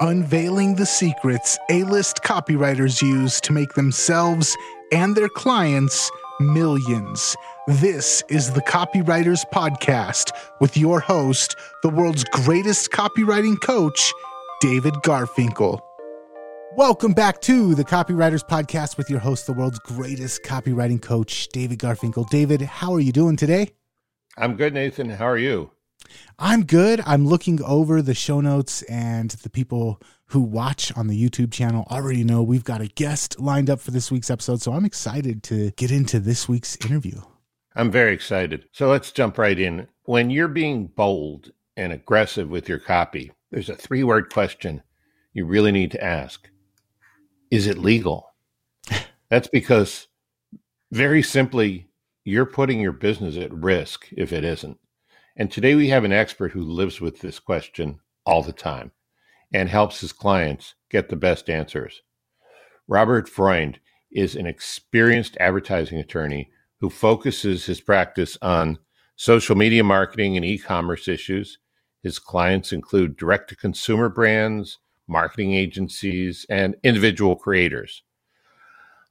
unveiling the secrets A list copywriters use to make themselves and their clients millions. This is the Copywriters Podcast with your host, the world's greatest copywriting coach, David Garfinkel. Welcome back to the Copywriters Podcast with your host, the world's greatest copywriting coach, David Garfinkel. David, how are you doing today? I'm good, Nathan. How are you? I'm good. I'm looking over the show notes, and the people who watch on the YouTube channel already know we've got a guest lined up for this week's episode. So I'm excited to get into this week's interview. I'm very excited. So let's jump right in. When you're being bold and aggressive with your copy, there's a three word question you really need to ask Is it legal? That's because, very simply, you're putting your business at risk if it isn't. And today we have an expert who lives with this question all the time and helps his clients get the best answers. Robert Freund is an experienced advertising attorney who focuses his practice on social media marketing and e commerce issues. His clients include direct to consumer brands, marketing agencies, and individual creators.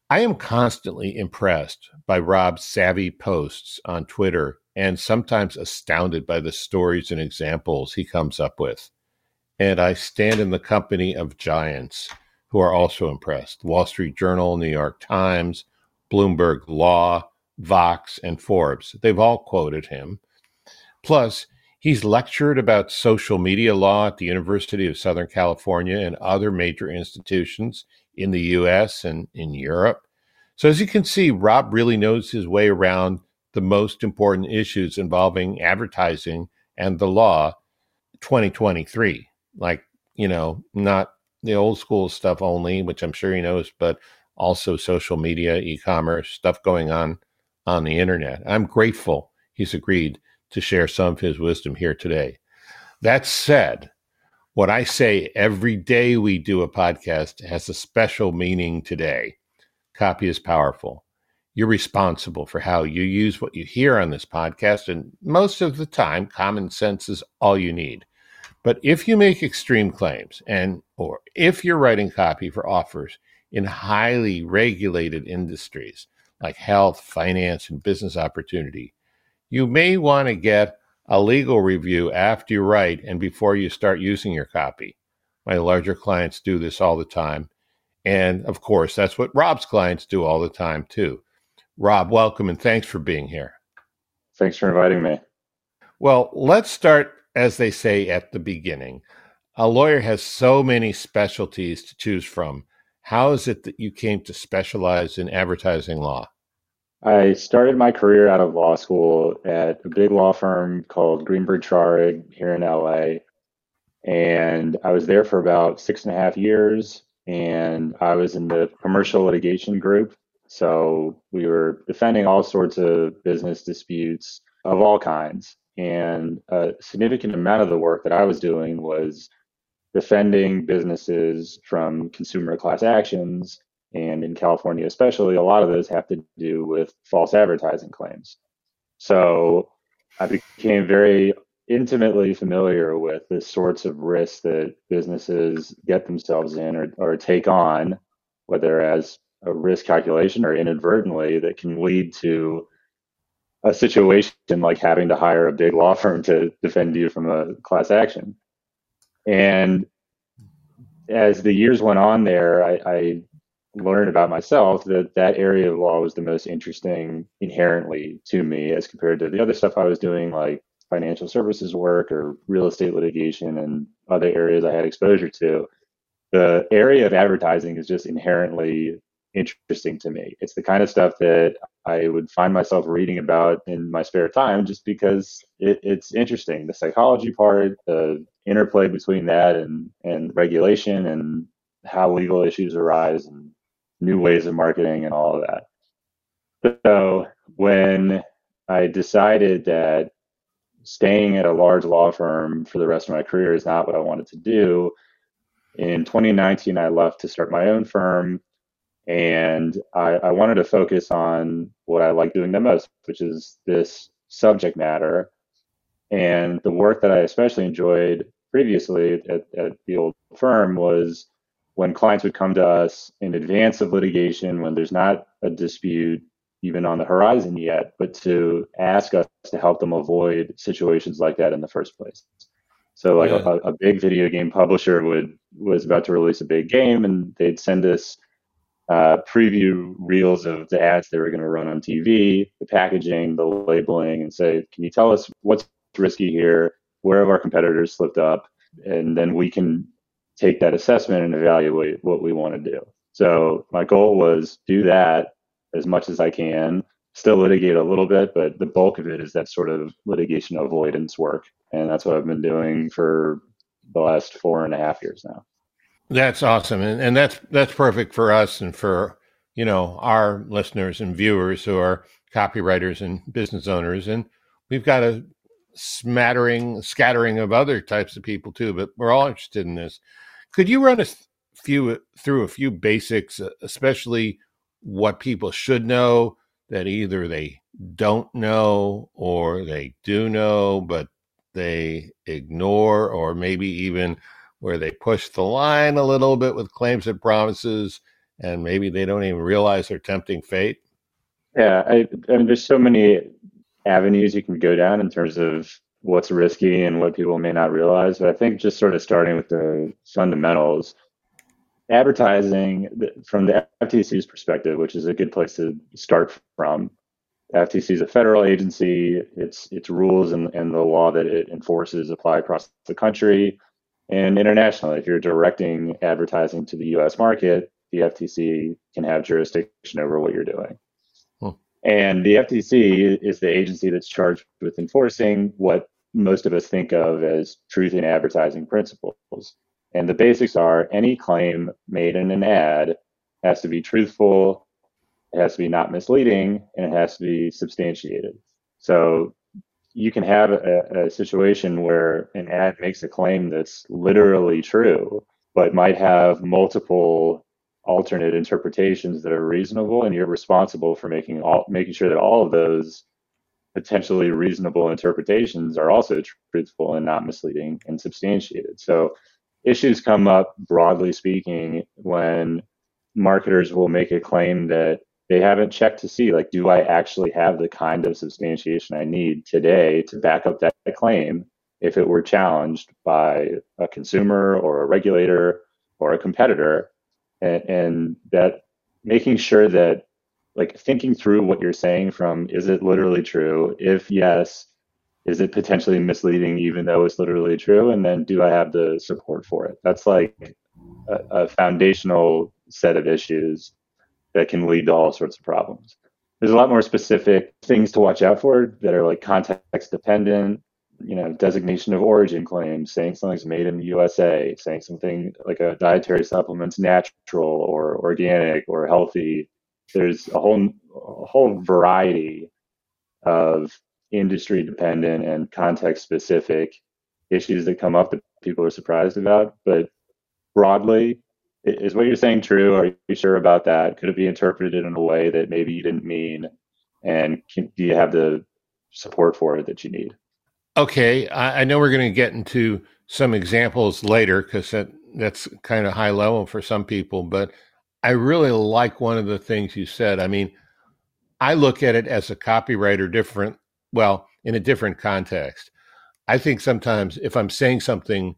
I am constantly impressed by Rob's savvy posts on Twitter and sometimes astounded by the stories and examples he comes up with. And I stand in the company of giants who are also impressed Wall Street Journal, New York Times, Bloomberg Law, Vox, and Forbes. They've all quoted him. Plus, he's lectured about social media law at the University of Southern California and other major institutions in the US and in Europe. So, as you can see, Rob really knows his way around the most important issues involving advertising and the law 2023 like you know not the old school stuff only which i'm sure he knows but also social media e-commerce stuff going on on the internet. I'm grateful he's agreed to share some of his wisdom here today. That said what i say every day we do a podcast has a special meaning today. Copy is powerful you're responsible for how you use what you hear on this podcast. And most of the time, common sense is all you need. But if you make extreme claims and or if you're writing copy for offers in highly regulated industries like health, finance, and business opportunity, you may want to get a legal review after you write and before you start using your copy. My larger clients do this all the time. And of course, that's what Rob's clients do all the time too. Rob, welcome and thanks for being here. Thanks for inviting me. Well, let's start, as they say, at the beginning. A lawyer has so many specialties to choose from. How is it that you came to specialize in advertising law? I started my career out of law school at a big law firm called Greenberg Traurig here in LA. And I was there for about six and a half years. And I was in the commercial litigation group so we were defending all sorts of business disputes of all kinds. And a significant amount of the work that I was doing was defending businesses from consumer class actions. And in California, especially, a lot of those have to do with false advertising claims. So I became very intimately familiar with the sorts of risks that businesses get themselves in or, or take on, whether as a risk calculation or inadvertently that can lead to a situation like having to hire a big law firm to defend you from a class action. And as the years went on there, I, I learned about myself that that area of law was the most interesting inherently to me as compared to the other stuff I was doing, like financial services work or real estate litigation and other areas I had exposure to. The area of advertising is just inherently interesting to me. It's the kind of stuff that I would find myself reading about in my spare time just because it, it's interesting. The psychology part, the interplay between that and, and regulation and how legal issues arise and new ways of marketing and all of that. So when I decided that staying at a large law firm for the rest of my career is not what I wanted to do, in 2019, I left to start my own firm and I, I, wanted to focus on what I like doing the most, which is this subject matter. And the work that I especially enjoyed previously at, at the old firm was when clients would come to us in advance of litigation, when there's not a dispute even on the horizon yet, but to ask us to help them avoid situations like that in the first place. So like yeah. a, a, big video game publisher would was about to release a big game and they'd send us uh, preview reels of the ads they were going to run on TV, the packaging, the labeling, and say, can you tell us what's risky here? Where have our competitors slipped up? And then we can take that assessment and evaluate what we want to do. So my goal was do that as much as I can, still litigate a little bit, but the bulk of it is that sort of litigation avoidance work. And that's what I've been doing for the last four and a half years now. That's awesome. And, and that's, that's perfect for us and for, you know, our listeners and viewers who are copywriters and business owners. And we've got a smattering, scattering of other types of people too, but we're all interested in this. Could you run us few through a few basics, uh, especially what people should know that either they don't know or they do know, but they ignore, or maybe even where they push the line a little bit with claims and promises, and maybe they don't even realize they're tempting fate? Yeah, I, mean, there's so many avenues you can go down in terms of what's risky and what people may not realize. But I think just sort of starting with the fundamentals, advertising from the FTC's perspective, which is a good place to start from. FTC is a federal agency. Its its rules and, and the law that it enforces apply across the country and internationally. If you're directing advertising to the U.S. market, the FTC can have jurisdiction over what you're doing. Hmm. And the FTC is the agency that's charged with enforcing what most of us think of as truth in advertising principles. And the basics are any claim made in an ad has to be truthful, it has to be not misleading, and it has to be substantiated. So you can have a, a situation where an ad makes a claim that's literally true, but might have multiple alternate interpretations that are reasonable, and you're responsible for making all making sure that all of those potentially reasonable interpretations are also truthful and not misleading and substantiated. So issues come up broadly speaking when marketers will make a claim that they haven't checked to see like do i actually have the kind of substantiation i need today to back up that claim if it were challenged by a consumer or a regulator or a competitor? And, and that making sure that like thinking through what you're saying from is it literally true? If yes is it potentially misleading even though it's literally true? And then do i have the support for it? That's like a, a, foundational set of issues that can lead to all sorts of problems there's a lot more specific things to watch out for that are like context dependent you know designation of origin claims saying something's made in the usa saying something like a dietary supplement's natural or organic or healthy there's a whole a whole variety of industry dependent and context specific issues that come up that people are surprised about. But broadly, is what you're saying true? Are you sure about that? Could it be interpreted in a way that maybe you didn't mean? And can, do you have the support for it that you need? Okay, I, I know we're going to get into some examples later because that, that's kind of high level for some people, but I really like one of the things you said. I mean, I look at it as a copywriter different well, in a different context. I think sometimes if I'm saying something,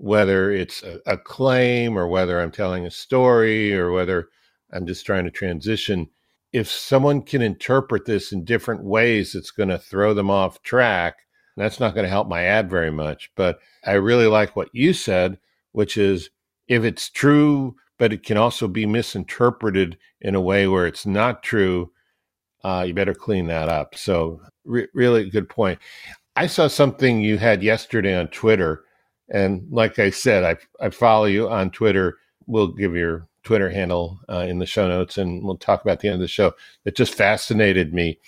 whether it's a, a, claim or whether I'm telling a story or whether I'm just trying to transition, if someone can interpret this in different ways, it's going to throw them off track. That's not going to help my ad very much. But I really like what you said, which is if it's true, but it can also be misinterpreted in a way where it's not true, uh, you better clean that up. So, re- really good point. I saw something you had yesterday on Twitter, and like I said, I I follow you on Twitter. We'll give your Twitter handle uh, in the show notes, and we'll talk about the end of the show. It just fascinated me.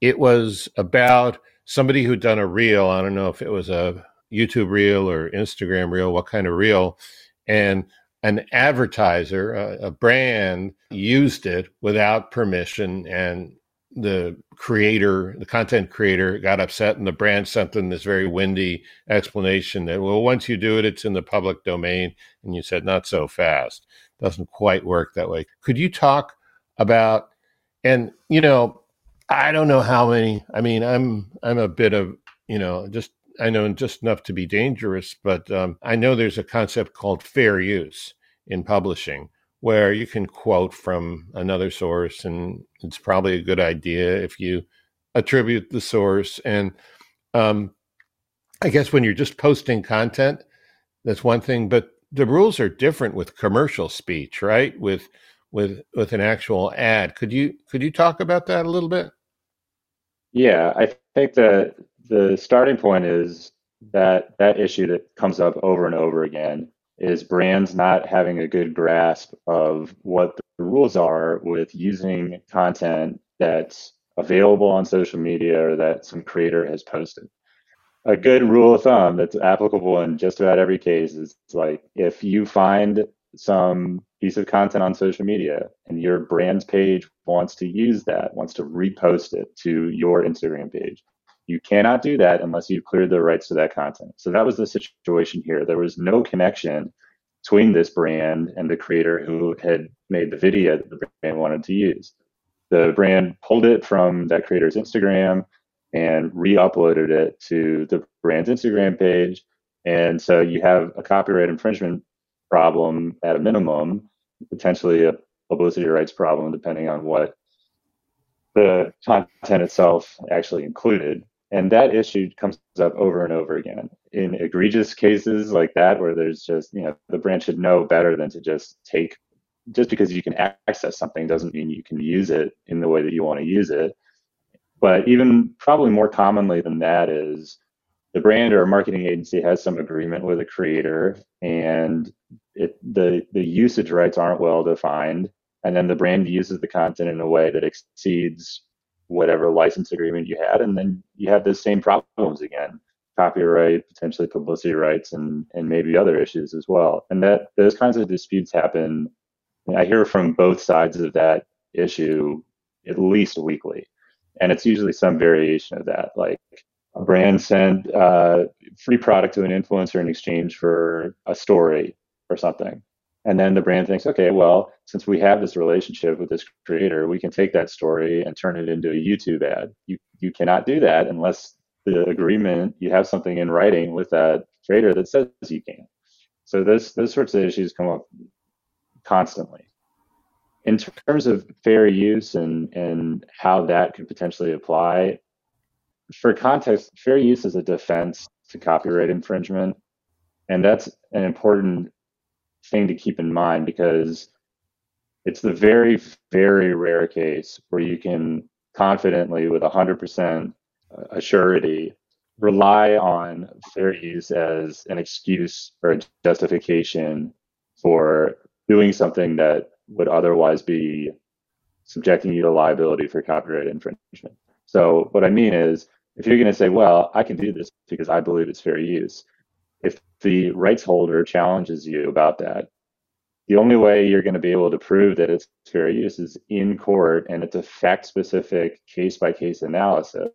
It was about somebody who'd done a reel. I don't know if it was a YouTube reel or Instagram reel, what kind of reel, and an advertiser, a, a, brand, used it without permission and the creator, the content creator, got upset, and the brand sent them this very windy explanation that, well, once you do it, it's in the public domain. And you said, not so fast. Doesn't quite work that way. Could you talk about, and, you know, I don't know how many, I mean, I'm, I'm a bit of, you know, just, I know just enough to be dangerous, but um, I know there's a concept called fair use in publishing where you can quote from another source and it's probably a good idea if you attribute the source. And um, i guess when you're just posting content that's one thing but the rules are different with commercial speech right? With with with an actual ad. Could you could you talk about that a little bit? Yeah i think that the starting point is that that issue that comes up over and over again is brands not having a good grasp of what the rules are with using content that's available on social media or that some creator has posted. A good rule of thumb that's applicable in just about every case is like if you find some piece of content on social media and your brand's page wants to use that, wants to repost it to your Instagram page, you cannot do that unless you've cleared the rights to that content. So that was the situation here. There was no connection between this brand and the creator who had made the video that the brand wanted to use. The brand pulled it from that creator's Instagram and re-uploaded it to the brand's Instagram page. And so you have a copyright infringement problem at a minimum, potentially a publicity rights problem, depending on what the content itself actually included. And that issue comes up over and over again. In egregious cases like that, where there's just, you know, the brand should know better than to just take, just because you can access something doesn't mean you can use it in the way that you want to use it. But even probably more commonly than that is the brand or a marketing agency has some agreement with a creator and it, the, the usage rights aren't well defined. And then the brand uses the content in a way that exceeds whatever license agreement you had, and then you have the same problems again copyright, potentially publicity rights, and and maybe other issues as well. And that those kinds of disputes happen. I hear from both sides of that issue at least weekly, and it's usually some variation of that, like a brand sent uh, free product to an influencer in exchange for a story or something. And then the brand thinks, okay, well, since we have this relationship with this creator, we can take that story and turn it into a YouTube ad. You you cannot do that unless the agreement you have something in writing with that creator that says you can. So those those sorts of issues come up constantly. In terms of fair use and and how that could potentially apply, for context, fair use is a defense to copyright infringement, and that's an important thing to keep in mind because it's the very, very rare case where you can confidently, with 100% uh, assurity, rely on fair use as an excuse or a justification for doing something that would otherwise be subjecting you to liability for copyright infringement. So, what I mean is, if you're going to say, well, I can do this because I believe it's fair use, if the rights holder challenges you about that, the only way you're going to be able to prove that it's fair use is in court and it's a fact specific case by case analysis.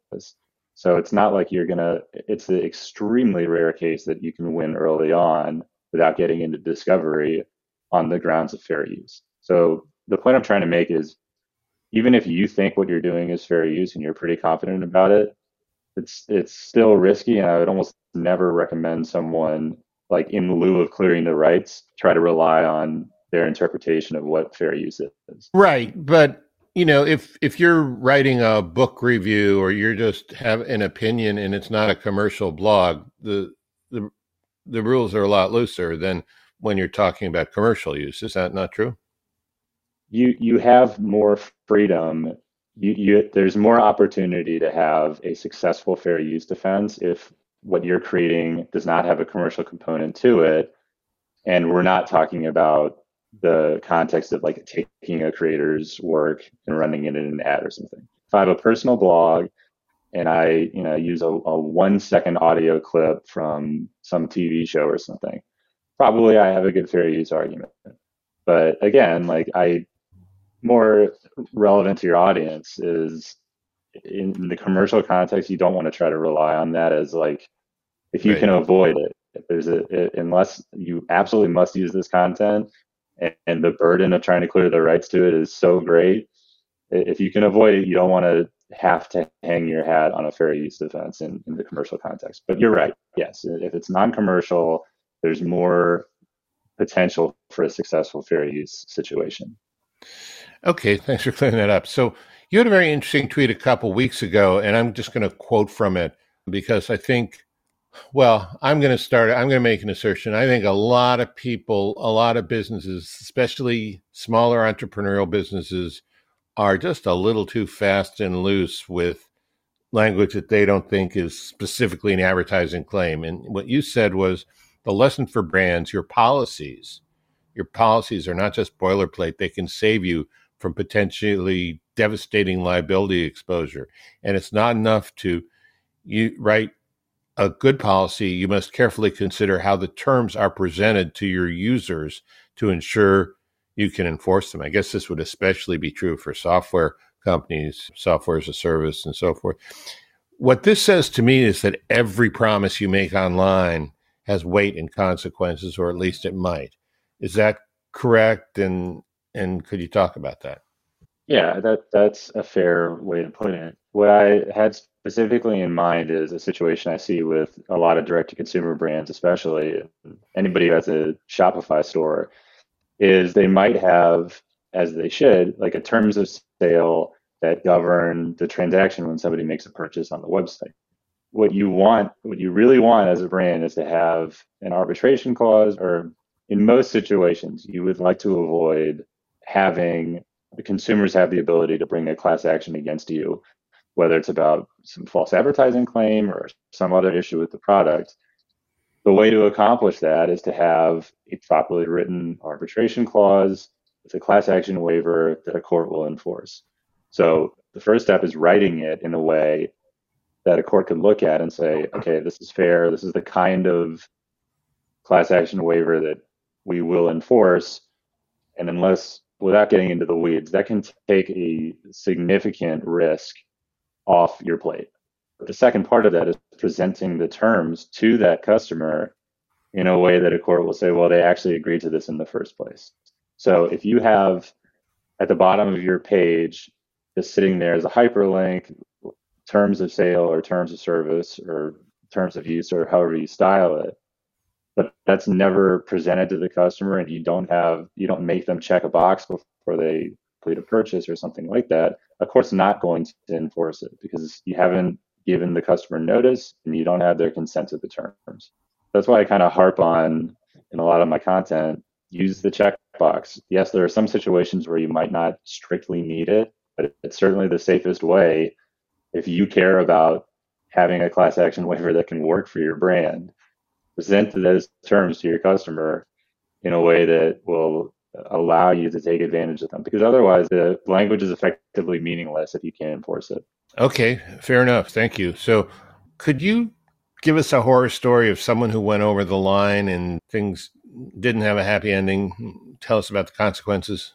So it's not like you're going to, it's an extremely rare case that you can win early on without getting into discovery on the grounds of fair use. So the point I'm trying to make is even if you think what you're doing is fair use and you're pretty confident about it, it's it's still risky and I would almost never recommend someone like in lieu of clearing the rights try to rely on their interpretation of what fair use is. Right, but you know, if if you're writing a book review or you're just have an opinion and it's not a commercial blog, the the the rules are a lot looser than when you're talking about commercial use. Is that not true? You you have more freedom you, you, there's more opportunity to have a successful fair use defense if what you're creating does not have a commercial component to it. And we're not talking about the context of like taking a creator's work and running it in an ad or something. If I have a personal blog and I, you know, use a, a one second audio clip from some TV show or something, probably I have a good fair use argument. But again, like I more relevant to your audience is in the commercial context, you don't want to try to rely on that as like if you right. can avoid it. If there's a it, unless you absolutely must use this content, and, and the burden of trying to clear the rights to it is so great. If you can avoid it, you don't want to have to hang your hat on a fair use defense in, in the commercial context. But you're right. Yes, if it's non-commercial, there's more potential for a successful fair use situation. Okay, thanks for clearing that up. So you had a very interesting tweet a couple weeks ago, and I'm just going to quote from it because I think, well, I'm going to start, I'm going to make an assertion. I think a lot of people, a lot of businesses, especially smaller entrepreneurial businesses, are just a little too fast and loose with language that they don't think is specifically an advertising claim. And what you said was the lesson for brands, your policies, your policies are not just boilerplate, they can save you from potentially devastating liability exposure. And it's not enough to you write a good policy, you must carefully consider how the terms are presented to your users to ensure you can enforce them. I guess this would especially be true for software companies, software as a service, and so forth. What this says to me is that every promise you make online has weight and consequences, or at least it might. Is that correct? And and could you talk about that? Yeah, that that's a fair way to put it. What I had specifically in mind is a situation I see with a lot of direct to consumer brands, especially anybody who has a Shopify store is they might have, as they should, like a terms of sale that govern the transaction when somebody makes a purchase on the website. What you want, what you really want as a brand is to have an arbitration clause, or in most situations, you would like to avoid having the consumers have the ability to bring a class action against you, whether it's about some false advertising claim or some other issue with the product the way to accomplish that is to have a properly written arbitration clause with a class action waiver that a court will enforce. So the first step is writing it in a way that a court can look at and say, okay, this is fair. This is the kind of class action waiver that we will enforce. And unless, without getting into the weeds, that can take a significant risk off your plate. But the second part of that is presenting the terms to that customer in a way that a court will say, well, they actually agreed to this in the first place. So if you have at the bottom of your page just sitting there as a hyperlink, terms of sale or terms of service or terms of use or however you style it, but that's never presented to the customer and you don't have you don't make them check a box before they complete a purchase or something like that, of course not going to enforce it because you haven't given the customer notice and you don't have their consent to the terms. That's why I kind of harp on in a lot of my content use the checkbox. Yes, there are some situations where you might not strictly need it, but it's certainly the safest way if you care about having a class action waiver that can work for your brand. Present those terms to your customer in a way that will allow you to take advantage of them because otherwise the language is effectively meaningless if you can't enforce it. Okay, fair enough. Thank you. So, could you give us a horror story of someone who went over the line and things didn't have a happy ending? Tell us about the consequences.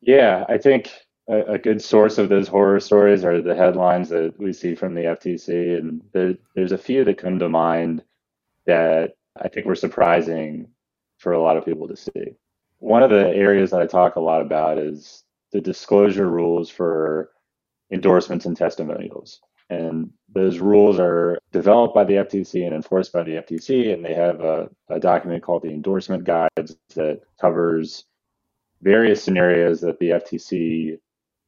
Yeah, I think a, a good source of those horror stories are the headlines that we see from the FTC, and there, there's a few that come to mind that I think were surprising for a lot of people to see. One of the areas that I talk a lot about is the disclosure rules for endorsements and testimonials. And those rules are developed by the FTC and enforced by the FTC. And they have a, a document called the endorsement guides that covers various scenarios that the FTC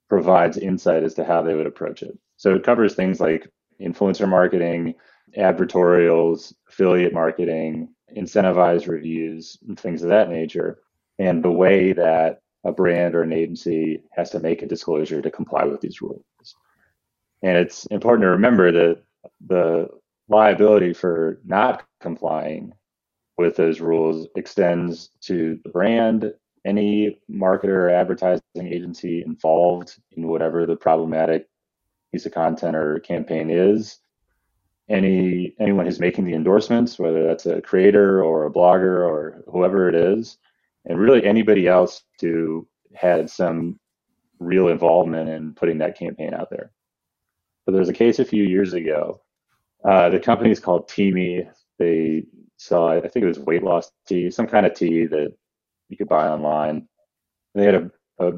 provides insight as to how they would approach it. So it covers things like influencer marketing, advertorials, affiliate marketing, incentivized reviews, and things of that nature, and the way that a brand or an agency has to make a disclosure to comply with these rules. And it's important to remember that the liability for not complying with those rules extends to the brand, any marketer or advertising agency involved in whatever the problematic piece of content or campaign is, any anyone who's making the endorsements, whether that's a creator or a blogger or whoever it is, and really anybody else who had some real involvement in putting that campaign out there. but there was a case a few years ago. Uh, the company is called Teami. They saw, I think it was weight loss tea, some kind of tea that you could buy online. They had a, a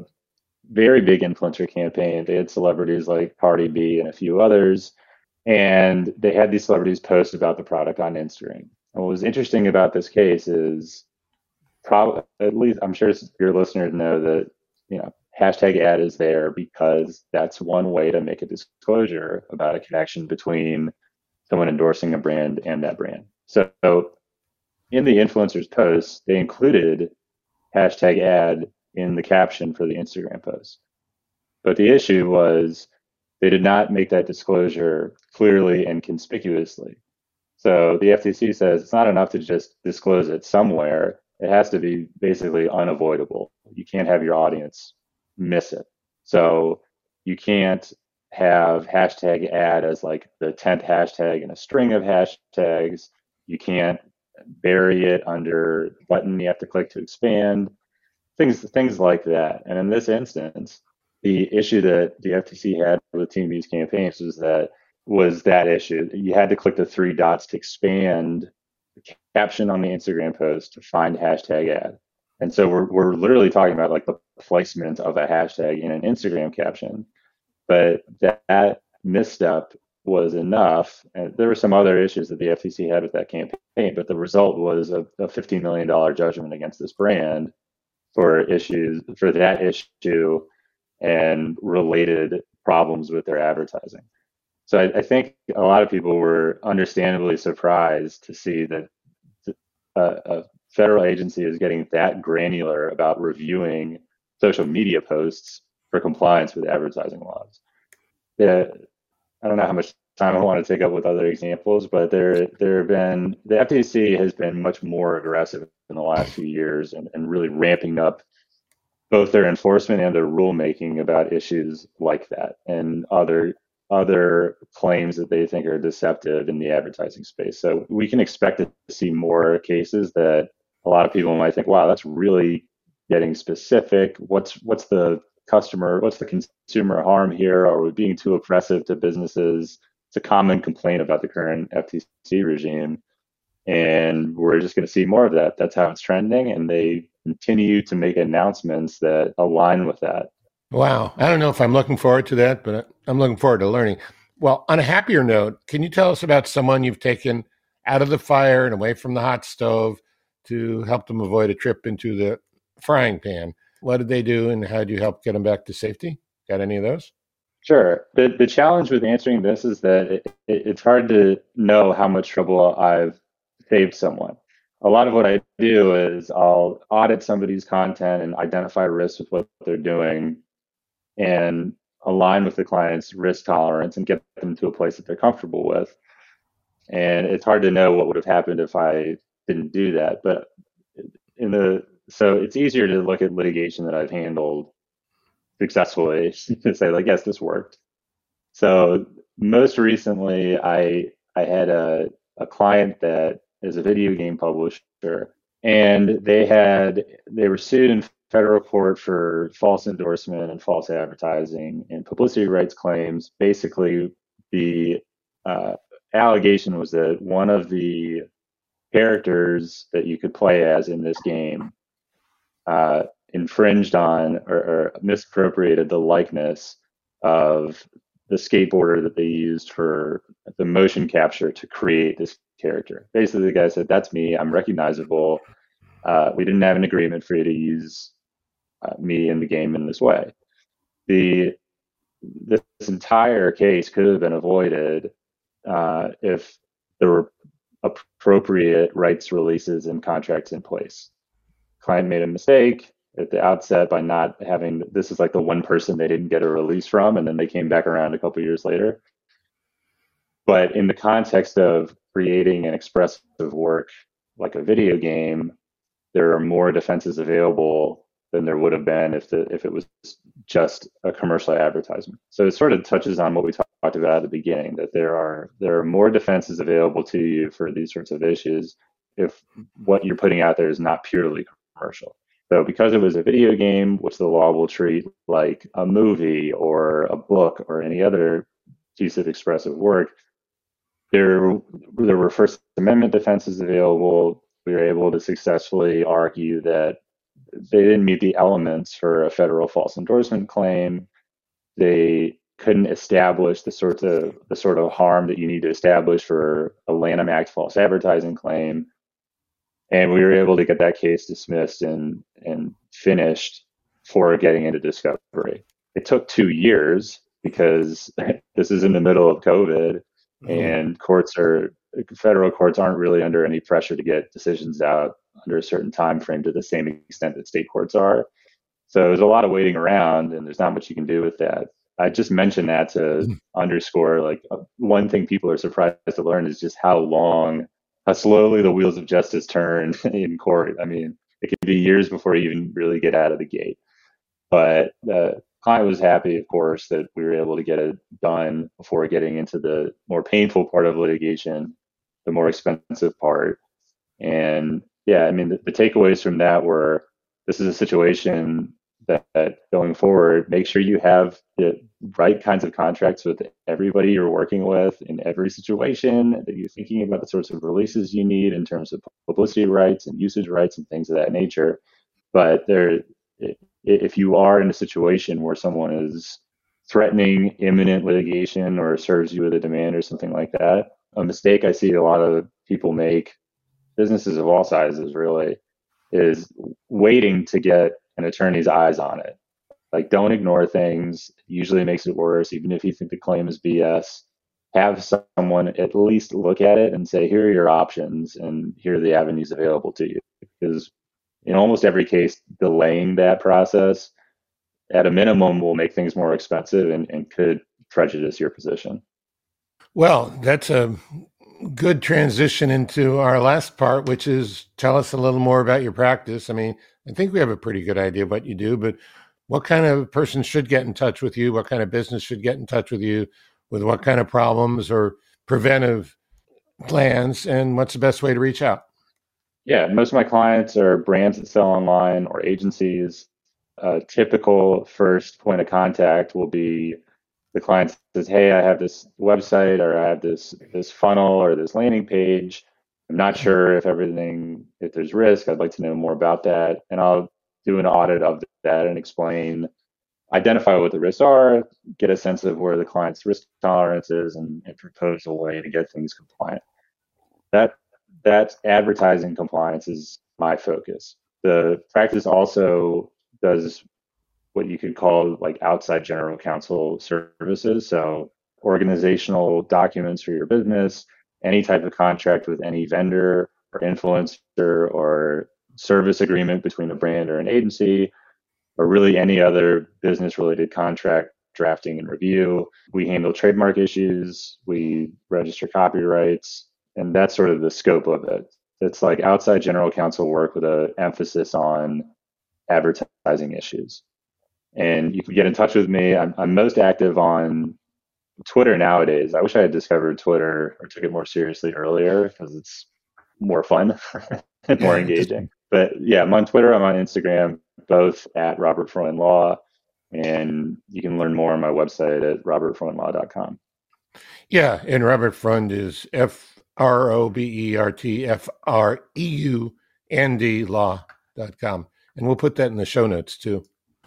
very big influencer campaign. They had celebrities like Cardi B and a few others, and they had these celebrities post about the product on Instagram. And what was interesting about this case is, probably at least I'm sure your listeners know that you know hashtag ad is there because that's one way to make a disclosure about a connection between someone endorsing a brand and that brand. So in the influencers post, they included hashtag ad in the caption for the Instagram post. But the issue was they did not make that disclosure clearly and conspicuously. So the FTC says it's not enough to just disclose it somewhere. It has to be basically unavoidable. You can't have your audience miss it. So you can't have hashtag ad as like the 10th hashtag in a string of hashtags. You can't bury it under button you have to click to expand things things like that. And in this instance, the issue that the FTC had with Teami's campaigns was that was that issue. You had to click the three dots to expand the caption on the Instagram post to find hashtag ad. And so we're we're literally talking about like the placement of a hashtag in an Instagram caption. But that, that misstep was enough. And there were some other issues that the FTC had with that campaign, but the result was a, a $15 million judgment against this brand for issues for that issue and related problems with their advertising. So I, I think a lot of people were understandably surprised to see that a, a federal agency is getting that granular about reviewing social media posts for compliance with advertising laws. Yeah, I don't know how much time I want to take up with other examples, but there there have been the FTC has been much more aggressive in the last few years and, and really ramping up both their enforcement and their rulemaking about issues like that and other other claims that they think are deceptive in the advertising space. So we can expect to see more cases that a lot of people might think, wow, that's really getting specific. What's what's the customer, what's the consumer harm here? Are we being too oppressive to businesses? It's a common complaint about the current FTC regime. And we're just going to see more of that. That's how it's trending. And they continue to make announcements that align with that. Wow. I don't know if I'm looking forward to that, but I'm looking forward to learning. Well, on a happier note, can you tell us about someone you've taken out of the fire and away from the hot stove to help them avoid a trip into the frying pan? What did they do and how did you help get them back to safety? Got any of those? Sure. The, the challenge with answering this is that it, it, it's hard to know how much trouble I've saved someone a lot of what I do is I'll audit somebody's content and identify risks with what they're doing and align with the client's risk tolerance and get them to a place that they're comfortable with. And it's hard to know what would have happened if I didn't do that. But in the so it's easier to look at litigation that I've handled successfully to say like, yes, this worked. So most recently I I had a, a client that is a video game publisher, and they had they were sued in federal court for false endorsement and false advertising and publicity rights claims. Basically, the uh, allegation was that one of the characters that you could play as in this game uh, infringed on or, or, misappropriated the likeness of the skateboarder that they used for the motion capture to create this character. Basically, the guy said, "That's me. I'm recognizable. Uh, we didn't have an agreement for you to use uh, me in the game in this way." The this entire case could have been avoided uh, if there were appropriate rights releases and contracts in place. Client made a mistake at the outset by not having this is like the one person they didn't get a release from, and then they came back around a couple years later. But in the context of creating an expressive work like a video game, there are more defenses available than there would have been if the if it was just a commercial advertisement. So it sort of touches on what we talked about at the beginning that there are there are more defenses available to you for these sorts of issues if what you're putting out there is not purely commercial. So because it was a video game, which the law will treat like a movie or a book or any other piece of expressive work. There, there were First Amendment defenses available. We were able to successfully argue that they didn't meet the elements for a federal false endorsement claim. They couldn't establish the sort of the sort of harm that you need to establish for a Lanham Act false advertising claim. And we were able to get that case dismissed and and finished for getting into discovery. It took two years because this is in the middle of COVID mm-hmm. and courts are federal courts aren't really under any pressure to get decisions out under a certain time frame to the same extent that state courts are. So there's a lot of waiting around and there's not much you can do with that. I just mentioned that to mm-hmm. underscore like uh, one thing people are surprised to learn is just how long, how slowly the wheels of justice turn in court. I mean, it could be years before you even really get out of the gate. But the client was happy, of course, that we were able to get it done before getting into the more painful part of litigation, the more expensive part. And yeah, I mean, the, the takeaways from that were this is a situation that, that, going forward, make sure you have the right kinds of contracts with everybody you're working with in every situation, that you're thinking about the sorts of releases you need in terms of publicity rights and usage rights and things of that nature. But there, if you are in a situation where someone is threatening imminent litigation or serves you with a demand or something like that, a mistake I see a lot of people make, businesses of all sizes really, is waiting to get an attorney's eyes on it. Like, don't ignore things. Usually, makes it worse. Even if you think the claim is BS, have someone at least look at it and say, "Here are your options, and here are the avenues available to you." Because in almost every case, delaying that process at a minimum will make things more expensive and, and could prejudice your position. Well, that's a good transition into our last part, which is tell us a little more about your practice. I mean, I think we have a pretty good idea of what you do, but what kind of person should get in touch with you? What kind of business should get in touch with you? With what kind of problems or preventive plans? And what's the best way to reach out? Yeah, most of my clients are brands that sell online or agencies. A typical first point of contact will be the client says, "Hey, I have this website or I have this this funnel or this landing page. I'm not sure if everything if there's risk. I'd like to know more about that." And I'll do an audit of that and explain identify what the risks are, get a sense of where the client's risk tolerance is, and, and propose a way to get things compliant. That that advertising compliance is my focus. The practice also does what you could call like outside general counsel services. So organizational documents for your business, any type of contract with any vendor or influencer or service agreement between a brand or an agency, or really any other business related contract drafting and review. We handle trademark issues, we register copyrights, and that's sort of the scope of it. It's like outside general counsel work with an emphasis on advertising issues. And you can get in touch with me. I'm, I'm most active on Twitter nowadays. I wish I had discovered Twitter or took it more seriously earlier because it's more fun and more engaging. But yeah, I'm on Twitter. I'm on Instagram, both at Robert Freund Law. And you can learn more on my website at robertfreundlaw.com. Yeah, and Robert Freund is F R O B E R T F R E U N D law.com. And we'll put that in the show notes too.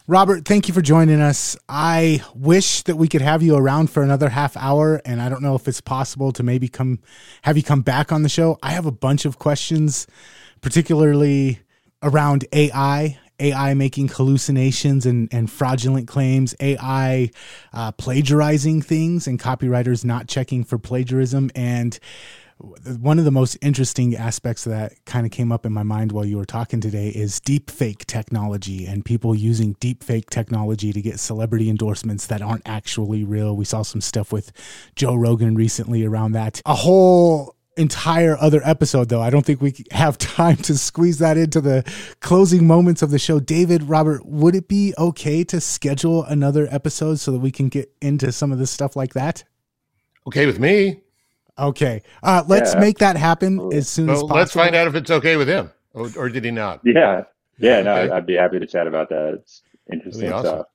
Robert, thank you for joining us. I wish that we could have you around for another half hour, and I don't know if it's possible to maybe come have you come back on the show. I have a bunch of questions, particularly around AI. AI making hallucinations and, and fraudulent claims, AI uh, plagiarizing things, and copywriters not checking for plagiarism. And one of the most interesting aspects that kind of came up in my mind while you were talking today is deep fake technology and people using deep fake technology to get celebrity endorsements that aren't actually real. We saw some stuff with Joe Rogan recently around that. A whole entire other episode though. I don't think we have time to squeeze that into the closing moments of the show. David, Robert, would it be okay to schedule another episode so that we can get into some of this stuff like that? Okay with me. Okay. Uh, let's yeah. make that happen as soon well, as possible. Let's find out if it's okay with him, or, or did he not? Yeah. Yeah. No, okay. I'd be happy to chat about that. It's interesting awesome. stuff.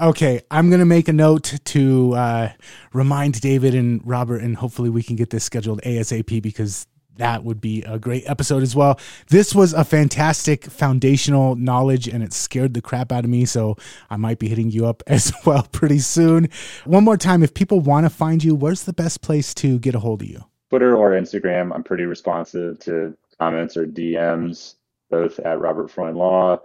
Okay, I'm going to make a note to uh, remind David and Robert, and hopefully we can get this scheduled ASAP because that would be a great episode as well. This was a fantastic foundational knowledge and it scared the crap out of me. So I might be hitting you up as well pretty soon. One more time, if people want to find you, where's the best place to get a hold of you? Twitter or Instagram. I'm pretty responsive to comments or DMs, both at Robert Freund Law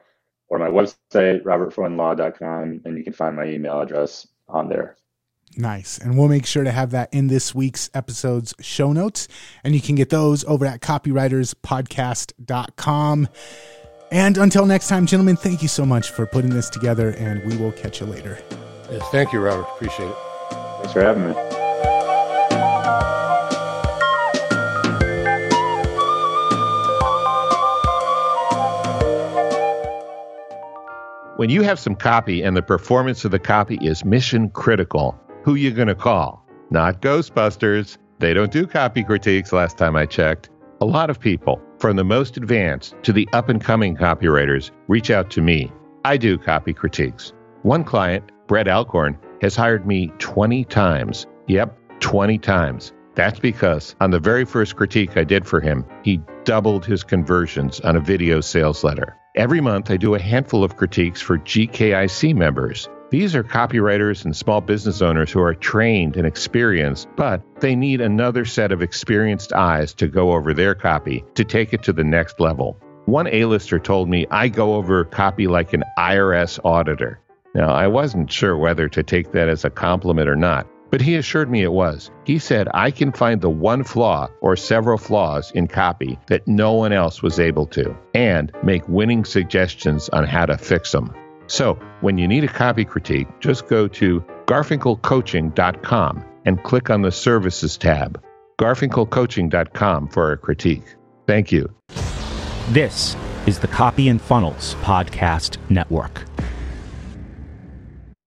or my website, robertfreundlaw.com, and you can find my email address on there. Nice. And we'll make sure to have that in this week's episode's show notes. And you can get those over at copywriterspodcast.com. And until next time, gentlemen, thank you so much for putting this together, and we will catch you later. Yes, thank you, Robert. Appreciate it. Thanks for having me. When you have some copy and the performance of the copy is mission critical, who you going to call? Not Ghostbusters. They don't do copy critiques last time I checked. A lot of people, from the most advanced to the up and coming copywriters, reach out to me. I do copy critiques. One client, Brett Alcorn, has hired me 20 times. Yep, 20 times. That's because on the very first critique I did for him, he doubled his conversions on a video sales letter. Every month, I do a handful of critiques for GKIC members. These are copywriters and small business owners who are trained and experienced, but they need another set of experienced eyes to go over their copy to take it to the next level. One A-lister told me I go over copy like an IRS auditor. Now, I wasn't sure whether to take that as a compliment or not, but he assured me it was. He said, I can find the one flaw or several flaws in copy that no one else was able to, and make winning suggestions on how to fix them. So, when you need a copy critique, just go to garfinkelcoaching.com and click on the Services tab. garfinkelcoaching.com for a critique. Thank you. This is the Copy and Funnels Podcast Network.